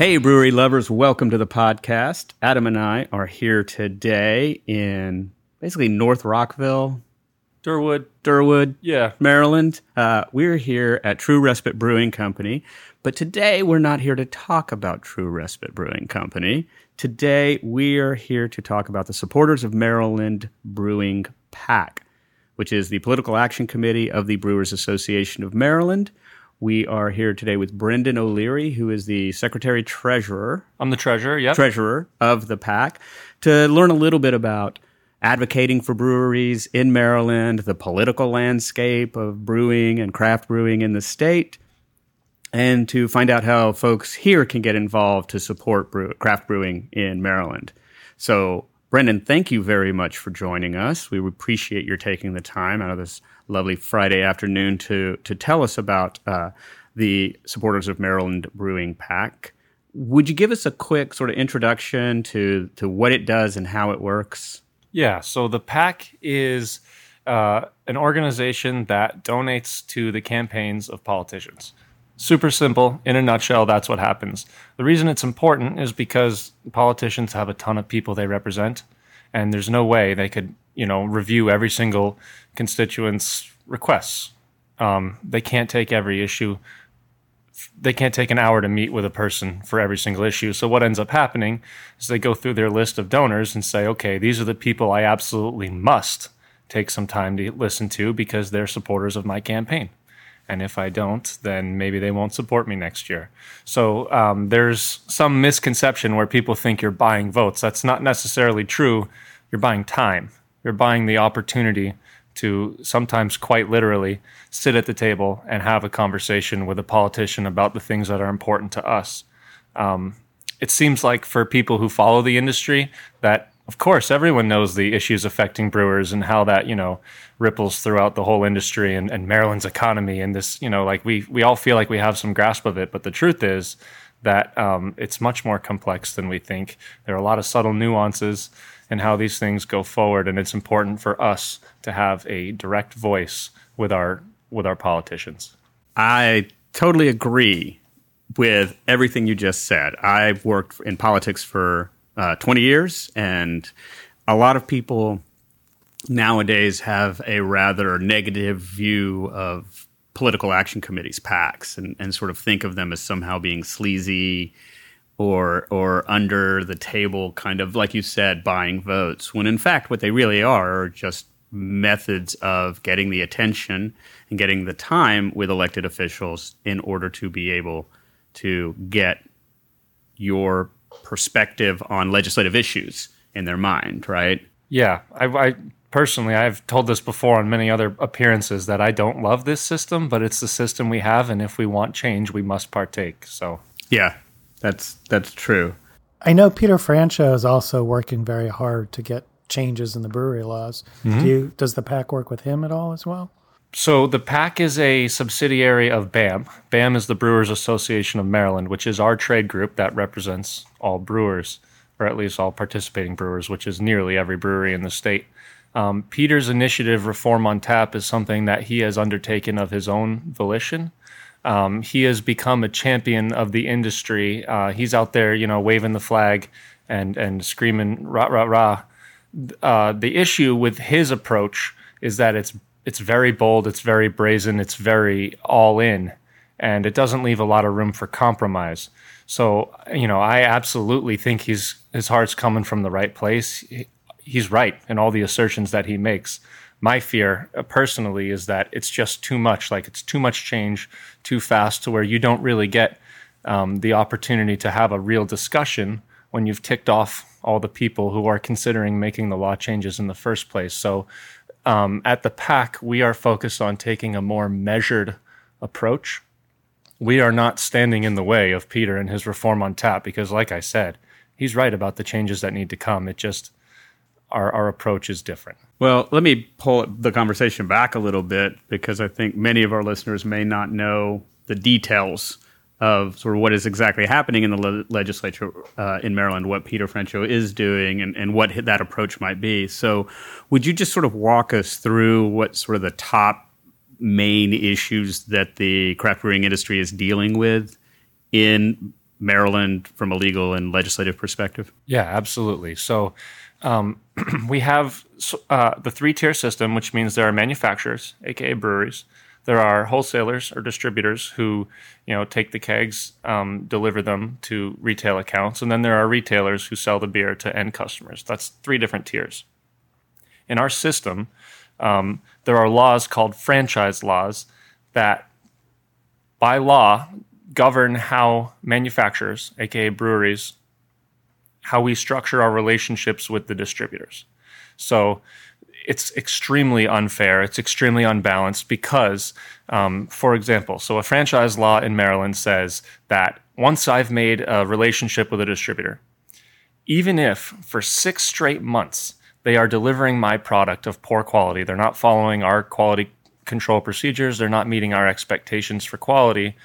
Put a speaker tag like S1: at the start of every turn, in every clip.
S1: Hey, brewery lovers, welcome to the podcast. Adam and I are here today in basically North Rockville,
S2: Derwood,
S1: Derwood,
S2: yeah.
S1: Maryland. Uh, we're here at True Respite Brewing Company, but today we're not here to talk about True Respite Brewing Company. Today we are here to talk about the supporters of Maryland Brewing PAC, which is the Political Action Committee of the Brewers Association of Maryland. We are here today with Brendan O'Leary, who is the Secretary Treasurer
S2: I'm the treasurer, yep.
S1: treasurer of the PAC to learn a little bit about advocating for breweries in Maryland, the political landscape of brewing and craft brewing in the state, and to find out how folks here can get involved to support brew- craft brewing in Maryland. So, Brendan, thank you very much for joining us. We appreciate your taking the time out of this lovely Friday afternoon to to tell us about uh, the supporters of Maryland Brewing Pack. Would you give us a quick sort of introduction to to what it does and how it works?
S2: Yeah, so the pack is uh, an organization that donates to the campaigns of politicians. Super simple. In a nutshell, that's what happens. The reason it's important is because politicians have a ton of people they represent, and there's no way they could, you know, review every single constituent's requests. Um, they can't take every issue they can't take an hour to meet with a person for every single issue. So what ends up happening is they go through their list of donors and say, okay, these are the people I absolutely must take some time to listen to because they're supporters of my campaign. And if I don't, then maybe they won't support me next year. So um, there's some misconception where people think you're buying votes. That's not necessarily true. You're buying time. You're buying the opportunity to sometimes quite literally sit at the table and have a conversation with a politician about the things that are important to us. Um, it seems like for people who follow the industry that of course everyone knows the issues affecting brewers and how that you know ripples throughout the whole industry and, and maryland's economy and this you know like we we all feel like we have some grasp of it. But the truth is that um, it's much more complex than we think. There are a lot of subtle nuances in how these things go forward and it's important for us to have a direct voice with our with our politicians
S1: I totally agree with everything you just said. I've worked in politics for uh, 20 years, and a lot of people nowadays have a rather negative view of political action committees, PACs, and, and sort of think of them as somehow being sleazy or or under the table, kind of like you said, buying votes. When in fact, what they really are are just methods of getting the attention and getting the time with elected officials in order to be able to get your perspective on legislative issues in their mind, right?
S2: Yeah, I, I personally, I've told this before on many other appearances that I don't love this system, but it's the system we have, and if we want change, we must partake. So,
S1: Yeah, that's that's true.
S3: I know Peter Franchot is also working very hard to get changes in the brewery laws. Do you, does the PAC work with him at all as well?
S2: so the PAC is a subsidiary of BAM. BAM is the Brewers Association of Maryland, which is our trade group that represents all brewers, or at least all participating brewers, which is nearly every brewery in the state. Um, Peter's initiative, Reform on Tap, is something that he has undertaken of his own volition. Um, he has become a champion of the industry. Uh, he's out there, you know, waving the flag and and screaming rah rah rah. Uh, the issue with his approach is that it's it's very bold, it's very brazen, it's very all in, and it doesn't leave a lot of room for compromise. So, you know, I absolutely think he's his heart's coming from the right place. He- He's right in all the assertions that he makes. My fear, uh, personally, is that it's just too much. Like it's too much change, too fast, to where you don't really get um, the opportunity to have a real discussion when you've ticked off all the people who are considering making the law changes in the first place. So, um, at the PAC, we are focused on taking a more measured approach. We are not standing in the way of Peter and his reform on tap because, like I said, he's right about the changes that need to come. It just our our approach is different.
S1: Well, let me pull the conversation back a little bit because I think many of our listeners may not know the details of sort of what is exactly happening in the le- legislature uh, in Maryland, what Peter Franchot is doing, and, and what that approach might be. So, would you just sort of walk us through what sort of the top main issues that the craft brewing industry is dealing with in Maryland from a legal and legislative perspective?
S2: Yeah, absolutely. So um, we have uh, the three tier system, which means there are manufacturers, aka breweries. There are wholesalers or distributors who, you know, take the kegs, um, deliver them to retail accounts, and then there are retailers who sell the beer to end customers. That's three different tiers. In our system, um, there are laws called franchise laws that, by law, govern how manufacturers, aka breweries, how we structure our relationships with the distributors. So it's extremely unfair. It's extremely unbalanced because, um, for example, so a franchise law in Maryland says that once I've made a relationship with a distributor, even if for six straight months they are delivering my product of poor quality, they're not following our quality control procedures, they're not meeting our expectations for quality,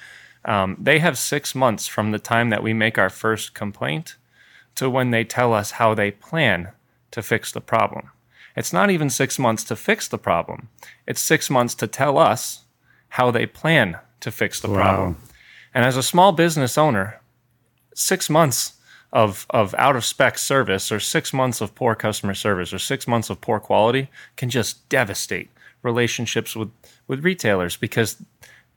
S2: um, they have six months from the time that we make our first complaint to when they tell us how they plan to fix the problem. It's not even six months to fix the problem, it's six months to tell us how they plan to fix the wow. problem. And as a small business owner, six months of, of out of spec service or six months of poor customer service or six months of poor quality can just devastate relationships with, with retailers because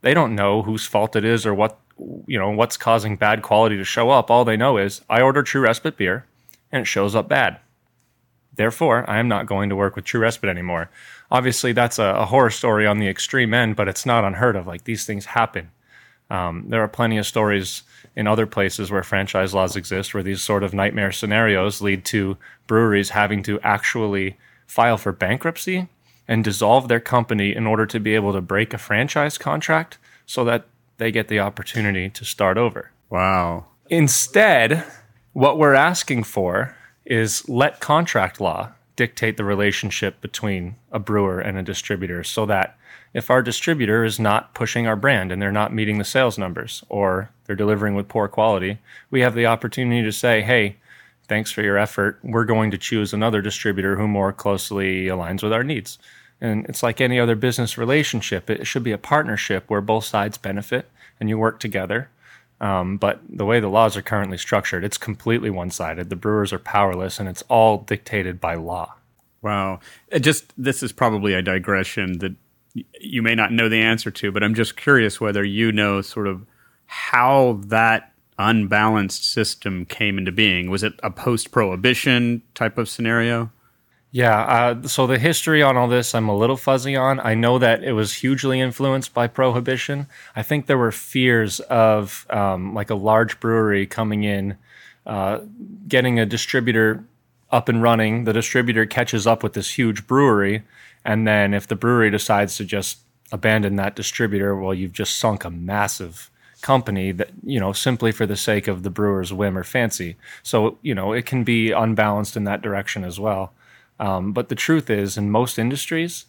S2: they don't know whose fault it is or what you know what's causing bad quality to show up. All they know is I order True Respite beer and it shows up bad. Therefore, I am not going to work with True Respite anymore. Obviously, that's a, a horror story on the extreme end, but it's not unheard of. Like these things happen. Um, there are plenty of stories in other places where franchise laws exist where these sort of nightmare scenarios lead to breweries having to actually file for bankruptcy and dissolve their company in order to be able to break a franchise contract so that they get the opportunity to start over.
S1: Wow.
S2: Instead, what we're asking for is let contract law dictate the relationship between a brewer and a distributor so that if our distributor is not pushing our brand and they're not meeting the sales numbers or they're delivering with poor quality, we have the opportunity to say, hey, thanks for your effort. We're going to choose another distributor who more closely aligns with our needs. And it's like any other business relationship. It should be a partnership where both sides benefit and you work together. Um, but the way the laws are currently structured, it's completely one sided. The brewers are powerless and it's all dictated by law.
S1: Wow. It just this is probably a digression that you may not know the answer to, but I'm just curious whether you know sort of how that unbalanced system came into being. Was it a post prohibition type of scenario?
S2: Yeah. Uh, so the history on all this, I'm a little fuzzy on. I know that it was hugely influenced by prohibition. I think there were fears of um, like a large brewery coming in, uh, getting a distributor up and running. The distributor catches up with this huge brewery. And then if the brewery decides to just abandon that distributor, well, you've just sunk a massive company that you know simply for the sake of the brewer's whim or fancy so you know it can be unbalanced in that direction as well um, but the truth is, in most industries,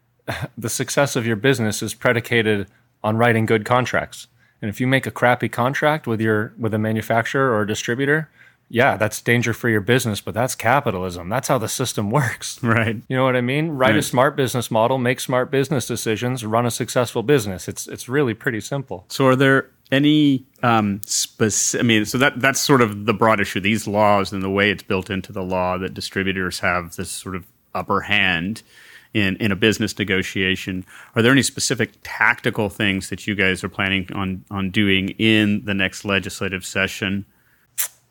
S2: the success of your business is predicated on writing good contracts. And if you make a crappy contract with your with a manufacturer or a distributor, yeah, that's danger for your business, but that's capitalism. That's how the system works.
S1: Right.
S2: You know what I mean? Write right. a smart business model, make smart business decisions, run a successful business. It's it's really pretty simple.
S1: So are there any um, specific? I mean, so that that's sort of the broad issue. These laws and the way it's built into the law that distributors have this sort of upper hand in in a business negotiation. Are there any specific tactical things that you guys are planning on on doing in the next legislative session?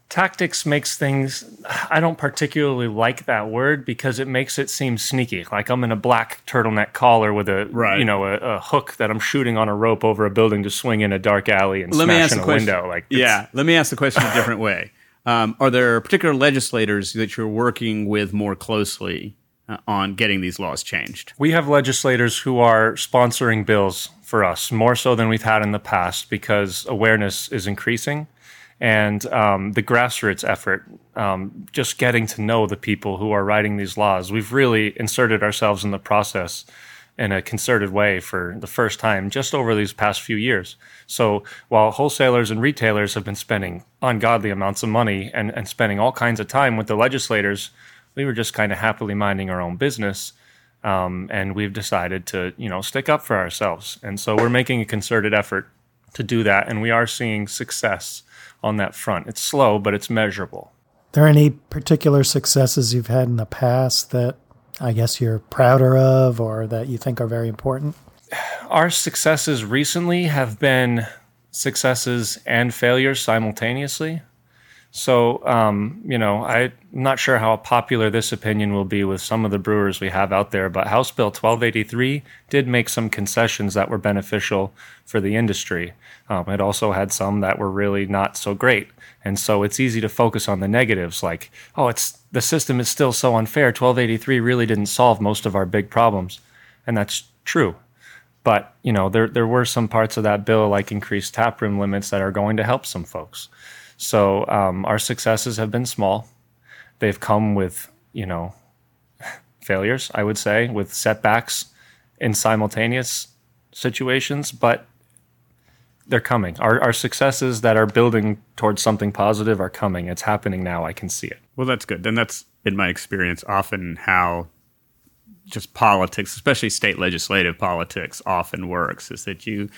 S2: Tactics makes things i don't particularly like that word because it makes it seem sneaky like i'm in a black turtleneck collar with a right. you know a, a, hook that i'm shooting on a rope over a building to swing in a dark alley and let smash in a question. window like
S1: yeah let me ask the question a different way um, are there particular legislators that you're working with more closely uh, on getting these laws changed
S2: we have legislators who are sponsoring bills for us more so than we've had in the past because awareness is increasing and um, the grassroots effort, um, just getting to know the people who are writing these laws. We've really inserted ourselves in the process in a concerted way for the first time just over these past few years. So while wholesalers and retailers have been spending ungodly amounts of money and, and spending all kinds of time with the legislators, we were just kind of happily minding our own business. Um, and we've decided to, you know, stick up for ourselves. And so we're making a concerted effort to do that, and we are seeing success on that front. It's slow, but it's measurable.
S3: Are there any particular successes you've had in the past that I guess you're prouder of or that you think are very important?
S2: Our successes recently have been successes and failures simultaneously. So, um, you know, I'm not sure how popular this opinion will be with some of the brewers we have out there, but House Bill 1283 did make some concessions that were beneficial for the industry. Um, it also had some that were really not so great. And so it's easy to focus on the negatives like, oh, it's the system is still so unfair. 1283 really didn't solve most of our big problems. And that's true. But, you know, there, there were some parts of that bill, like increased taproom limits, that are going to help some folks. So um, our successes have been small. They've come with, you know, failures, I would say, with setbacks in simultaneous situations, but they're coming. Our, our successes that are building towards something positive are coming. It's happening now. I can see it.
S1: Well, that's good. Then that's, in my experience, often how just politics, especially state legislative politics, often works. Is that you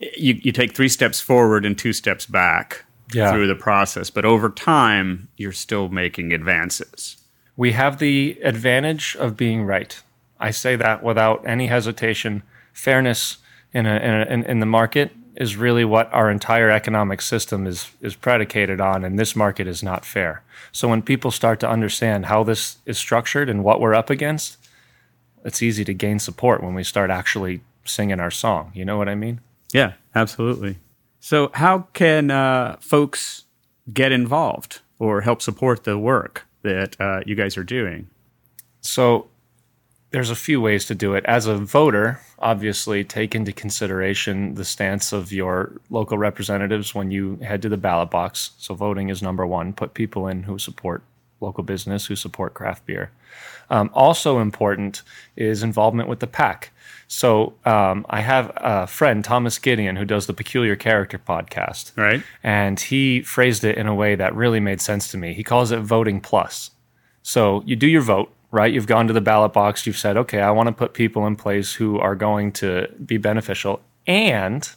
S1: you, you take three steps forward and two steps back yeah. through the process, but over time, you're still making advances.
S2: We have the advantage of being right. I say that without any hesitation. Fairness in, a, in, a, in, in the market is really what our entire economic system is is predicated on and this market is not fair. So when people start to understand how this is structured and what we're up against, it's easy to gain support when we start actually singing our song. You know what I mean?
S1: Yeah, absolutely. So how can uh, folks get involved or help support the work that uh, you guys are doing?
S2: So there's a few ways to do it. As a voter, obviously take into consideration the stance of your local representatives when you head to the ballot box. So voting is number one. Put people in who support local business, who support craft beer. Um, also important is involvement with the PAC. So um, I have a friend, Thomas Gideon, who does the Peculiar Character podcast.
S1: Right.
S2: And he phrased it in a way that really made sense to me. He calls it voting plus. So you do your vote, right? You've gone to the ballot box. You've said, okay, I want to put people in place who are going to be beneficial. And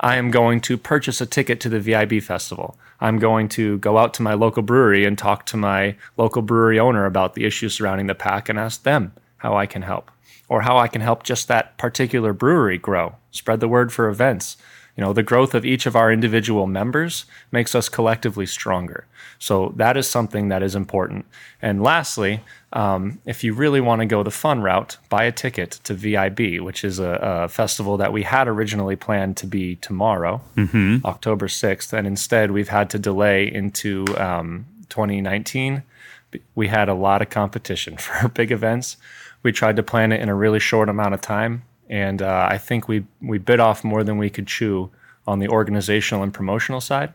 S2: I am going to purchase a ticket to the VIB festival. I'm going to go out to my local brewery and talk to my local brewery owner about the issues surrounding the pack and ask them how I can help or how I can help just that particular brewery grow. Spread the word for events. You know, the growth of each of our individual members makes us collectively stronger. So that is something that is important. And lastly, um, if you really want to go the fun route, buy a ticket to VIB, which is a, a festival that we had originally planned to be tomorrow, mm-hmm. October 6th. And instead, we've had to delay into um, 2019. We had a lot of competition for big events. We tried to plan it in a really short amount of time and uh, I think we we bit off more than we could chew on the organizational and promotional side.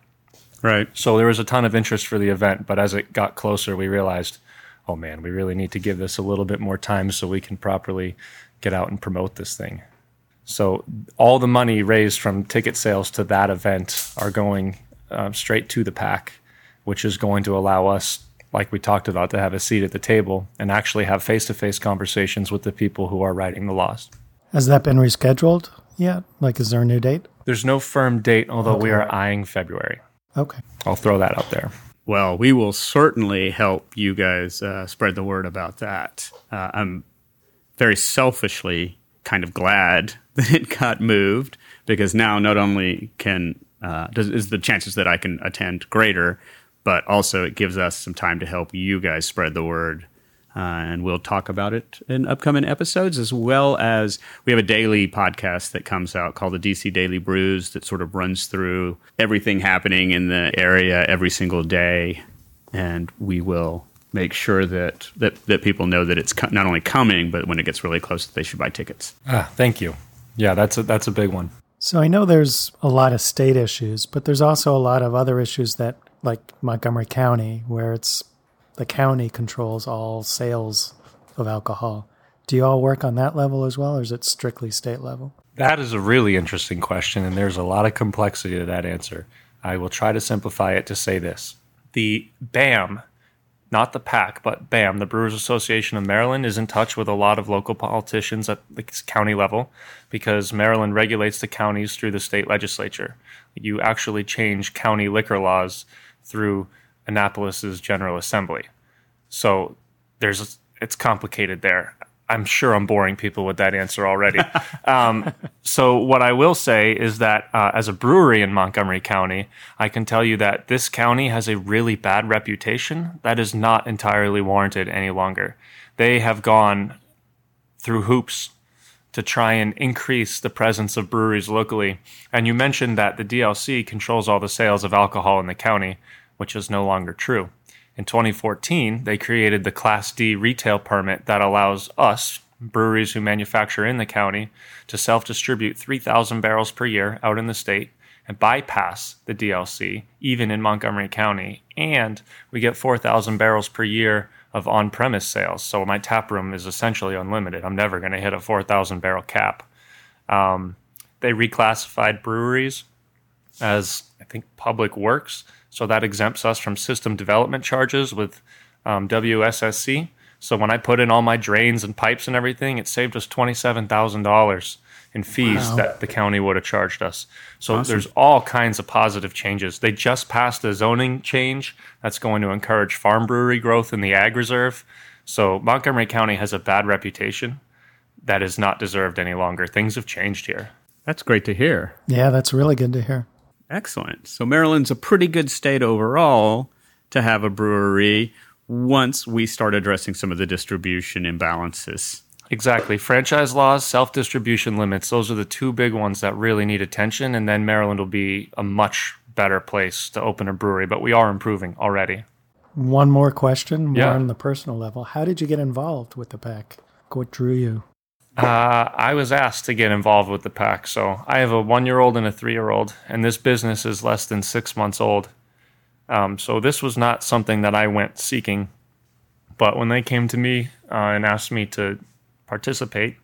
S1: Right.
S2: So there was a ton of interest for the event, but as it got closer, we realized, oh man, we really need to give this a little bit more time so we can properly get out and promote this thing. So all the money raised from ticket sales to that event are going uh, straight to the pack, which is going to allow us, like we talked about, to have a seat at the table and actually have face-to-face conversations with the people who are writing the laws.
S3: Has that been rescheduled yet? Like, is there a new date?
S2: There's no firm date, although okay. we are eyeing February.
S3: Okay.
S2: I'll throw that out there.
S1: Well, we will certainly help you guys uh, spread the word about that. Uh, I'm very selfishly kind of glad that it got moved because now not only can uh, does, is the chances that I can attend greater, but also it gives us some time to help you guys spread the word uh, and we'll talk about it in upcoming episodes, as well as we have a daily podcast that comes out called the DC Daily Brews that sort of runs through everything happening in the area every single day. And we will make sure that, that, that people know that it's co- not only coming, but when it gets really close, they should buy tickets.
S2: Ah, thank you. Yeah, that's a, that's a big one.
S3: So I know there's a lot of state issues, but there's also a lot of other issues that, like Montgomery County, where it's the county controls all sales of alcohol. Do you all work on that level as well, or is it strictly state level?
S2: That is a really interesting question, and there's a lot of complexity to that answer. I will try to simplify it to say this The BAM, not the PAC, but BAM, the Brewers Association of Maryland, is in touch with a lot of local politicians at the county level because Maryland regulates the counties through the state legislature. You actually change county liquor laws through Annapolis's General Assembly. So there's it's complicated there. I'm sure I'm boring people with that answer already. um, so, what I will say is that uh, as a brewery in Montgomery County, I can tell you that this county has a really bad reputation that is not entirely warranted any longer. They have gone through hoops to try and increase the presence of breweries locally. And you mentioned that the DLC controls all the sales of alcohol in the county, which is no longer true. In 2014, they created the Class D retail permit that allows us, breweries who manufacture in the county, to self distribute 3,000 barrels per year out in the state and bypass the DLC, even in Montgomery County. And we get 4,000 barrels per year of on premise sales. So my tap room is essentially unlimited. I'm never going to hit a 4,000 barrel cap. Um, they reclassified breweries as, I think, public works. So that exempts us from system development charges with um, WSSC. So when I put in all my drains and pipes and everything, it saved us $27,000 in fees
S3: Wow.
S2: that the county would have charged us. So
S1: Awesome.
S2: there's all kinds of positive changes. They just passed a zoning change that's going to encourage farm brewery growth in the ag reserve. So Montgomery County has a bad reputation that is not deserved any longer. Things have changed here.
S1: That's great to hear.
S3: Yeah, that's really good to hear.
S1: Excellent. So Maryland's a pretty good state overall to have a brewery once we start addressing some of the distribution imbalances.
S2: Exactly. Franchise laws, self distribution limits, those are the two big ones that really need attention. And then Maryland will be a much better place to open a brewery. But we are improving already.
S3: One more question, more
S2: Yeah.
S3: on the personal level. How did you get involved with the pack? What drew you?
S2: Uh, I was asked to get involved with the pack. So I have a one year old and a three year old, and this business is less than six months old. Um, so this was not something that I went seeking. But when they came to me uh, and asked me to participate,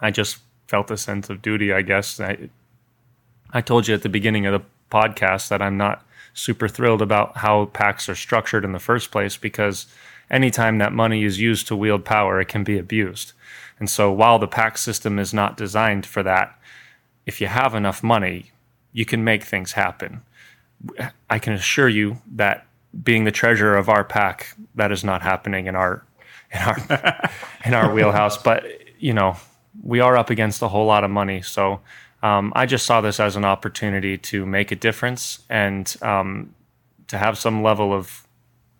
S2: I just felt a sense of duty, I guess. I, I told you at the beginning of the podcast that I'm not super thrilled about how packs are structured in the first place because anytime that money is used to wield power, it can be abused. And so while the pack system is not designed for that, if you have enough money, you can make things happen. I can assure you that being the treasurer of our pack, that is not happening in our in our in our wheelhouse. But you know, we are up against a whole lot of money, so um, I just saw this as an opportunity to make a difference and um, to have some level of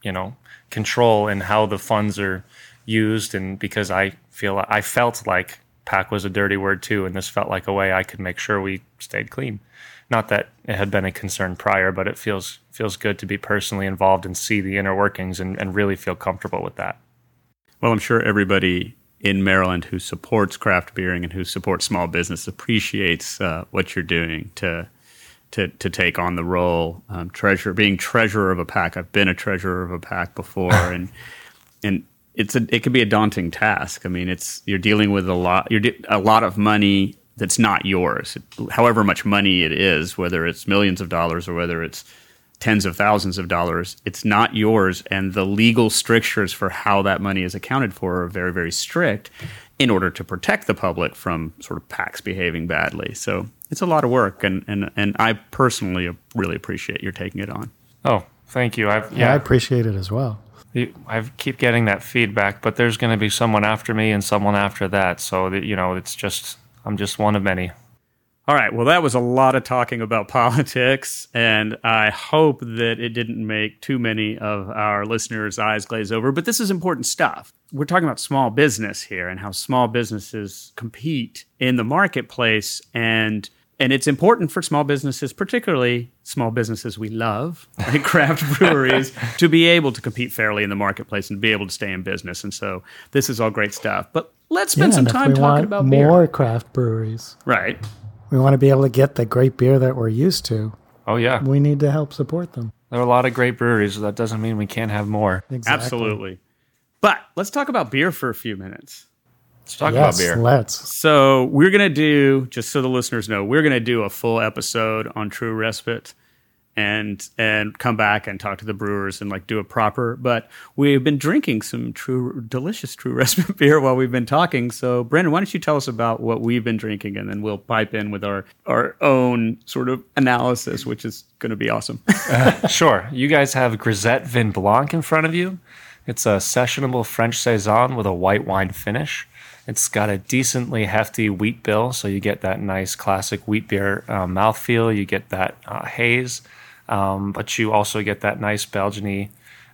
S2: you know control in how the funds are used, and because I feel I felt like pack was a dirty word too, and this felt like a way I could make sure we stayed clean. Not that it had been a concern prior, but it feels feels good to be personally involved and see the inner workings and, and really feel comfortable with that.
S1: Well, I'm sure everybody in Maryland who supports craft beering and who supports small business appreciates uh, what you're doing to to to take on the role um, treasurer being treasurer of a pack. I've been a treasurer of a pack before, and and it's a it can be a daunting task. I mean, it's you're dealing with a lot you're de- a lot of money that's not yours. However much money it is, whether it's millions of dollars or whether it's tens of thousands of dollars, it's not yours, and the legal strictures for how that money is accounted for are very very strict in order to protect the public from sort of PACs behaving badly. So it's a lot of work, and and and I personally really appreciate your taking it on.
S2: Oh, thank you. I've
S3: Yeah, I appreciate it as well.
S2: I keep getting that feedback, but there's going to be someone after me and someone after that. So that you know, it's just I'm just one of many.
S1: All right. Well, that was a lot of talking about politics, and I hope that it didn't make too many of our listeners' eyes glaze over. But this is important stuff. We're talking about small business here and how small businesses compete in the marketplace, and and it's important for small businesses, particularly small businesses we love, like craft breweries, to be able to compete fairly in the marketplace and be able to stay in business. And so this is all great stuff. But let's spend
S3: yeah,
S1: some time
S3: we
S1: talking
S3: want
S1: about
S3: more
S1: beer.
S3: craft breweries,
S1: Right.
S3: we want to be able to get the great beer that we're used to.
S2: Oh yeah,
S3: We need to help support them.
S2: there are a lot of great breweries. That doesn't mean we can't have more.
S3: Exactly.
S1: Absolutely. But let's talk about beer for a few minutes.
S2: Let's talk
S3: yes,
S2: about beer.
S3: let's.
S1: So, we're going to do, just so the listeners know, we're going to do a full episode on True Respite. and and come back and talk to the brewers and like do it proper. But we've been drinking some true delicious True Respite beer while we've been talking. So Brendan, why don't you tell us about what we've been drinking, and then we'll pipe in with our our own sort of analysis, which is going to be awesome.
S2: Sure. You guys have Grisette Vin Blanc in front of you. It's a sessionable French Saison with a white wine finish. It's got a decently hefty wheat bill, so you get that nice classic wheat beer uh, mouthfeel. You get that uh, haze, um, but you also get that nice Belgian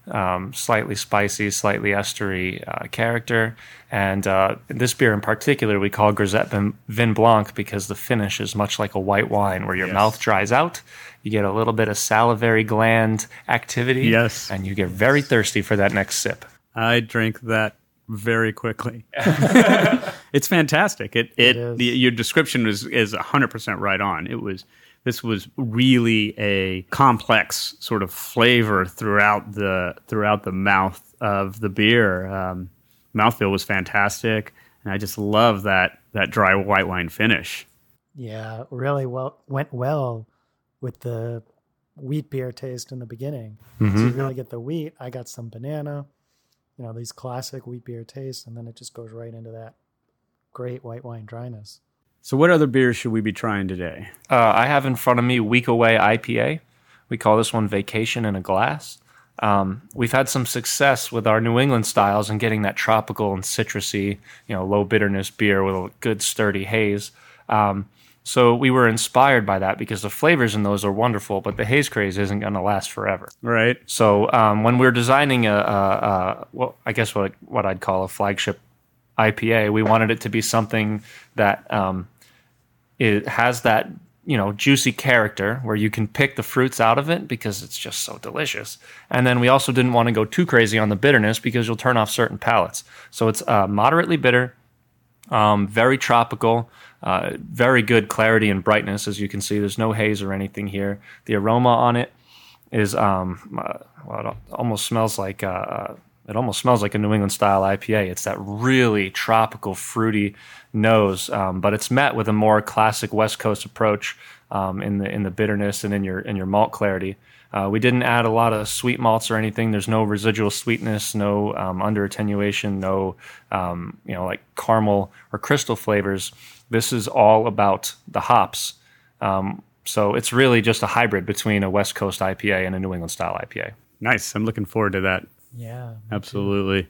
S2: um, slightly spicy, slightly estery uh, character. And uh, this beer in particular, we call Grisette Vin- Vin Blanc because the finish is much like a white wine, where your
S1: Yes.
S2: mouth dries out. You get a little bit of salivary gland activity.
S1: Yes.
S2: And you get very thirsty for that next sip.
S1: I drank that very quickly. it's fantastic. It it,
S3: is.
S1: the, your description is is hundred percent right on. It was this was really a complex sort of flavor throughout the throughout the mouth of the beer. Um, mouthfeel was fantastic, and I just love that that dry white wine finish.
S3: Yeah, really well went well with the wheat beer taste in the beginning. So you really get the wheat. I got some banana, you know, these classic wheat beer tastes, and then it just goes right into that great white wine dryness.
S1: So, what other beers should we be trying today?
S2: Uh, I have in front of me Week Away IPA. We call this one Vacation in a Glass. Um, we've had some success with our New England styles and getting that tropical and citrusy, you know, low bitterness beer with a good sturdy haze. Um, so we were inspired by that because the flavors in those are wonderful, but the haze craze isn't going to last forever.
S1: Right.
S2: So um, when we're designing a, a, a well, I guess what what I'd call a flagship IPA, we wanted it to be something that um, it has that you know juicy character where you can pick the fruits out of it because it's just so delicious. And then we also didn't want to go too crazy on the bitterness because you'll turn off certain palates. So it's uh, moderately bitter, um, very tropical, uh, very good clarity and brightness. As you can see, there's no haze or anything here. The aroma on it is um, uh, well, it almost smells like uh, it almost smells like a New England style IPA. It's that really tropical, fruity nose, um, but it's met with a more classic West Coast approach um, in the in the bitterness and in your in your malt clarity. Uh, we didn't add a lot of sweet malts or anything. There's no residual sweetness, no um, under attenuation, no um, you know like caramel or crystal flavors. This is all about the hops. Um, so it's really just a hybrid between a West Coast IPA and a New England style IPA.
S1: Nice. I'm looking forward to that.
S3: Yeah.
S1: Absolutely.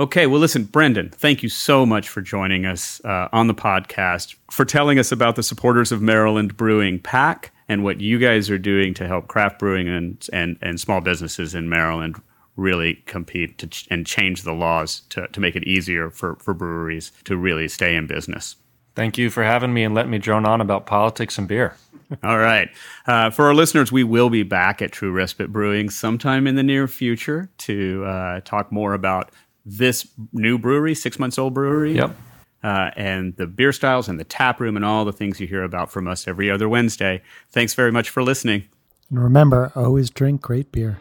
S1: Okay, well, listen, Brendan, thank you so much for joining us uh, on the podcast, for telling us about the supporters of Maryland Brewing PAC and what you guys are doing to help craft brewing and, and, and small businesses in Maryland really compete to ch- and change the laws to, to make it easier for, for breweries to really stay in business.
S2: Thank you for having me and letting me drone on about politics and beer.
S1: All right. Uh, for our listeners, we will be back at True Respite Brewing sometime in the near future to uh, talk more about this new brewery, six months old brewery.
S2: Yep.
S1: Uh, and the beer styles and the tap room and all the things you hear about from us every other Wednesday. Thanks very much for listening.
S3: And remember, always drink great beer.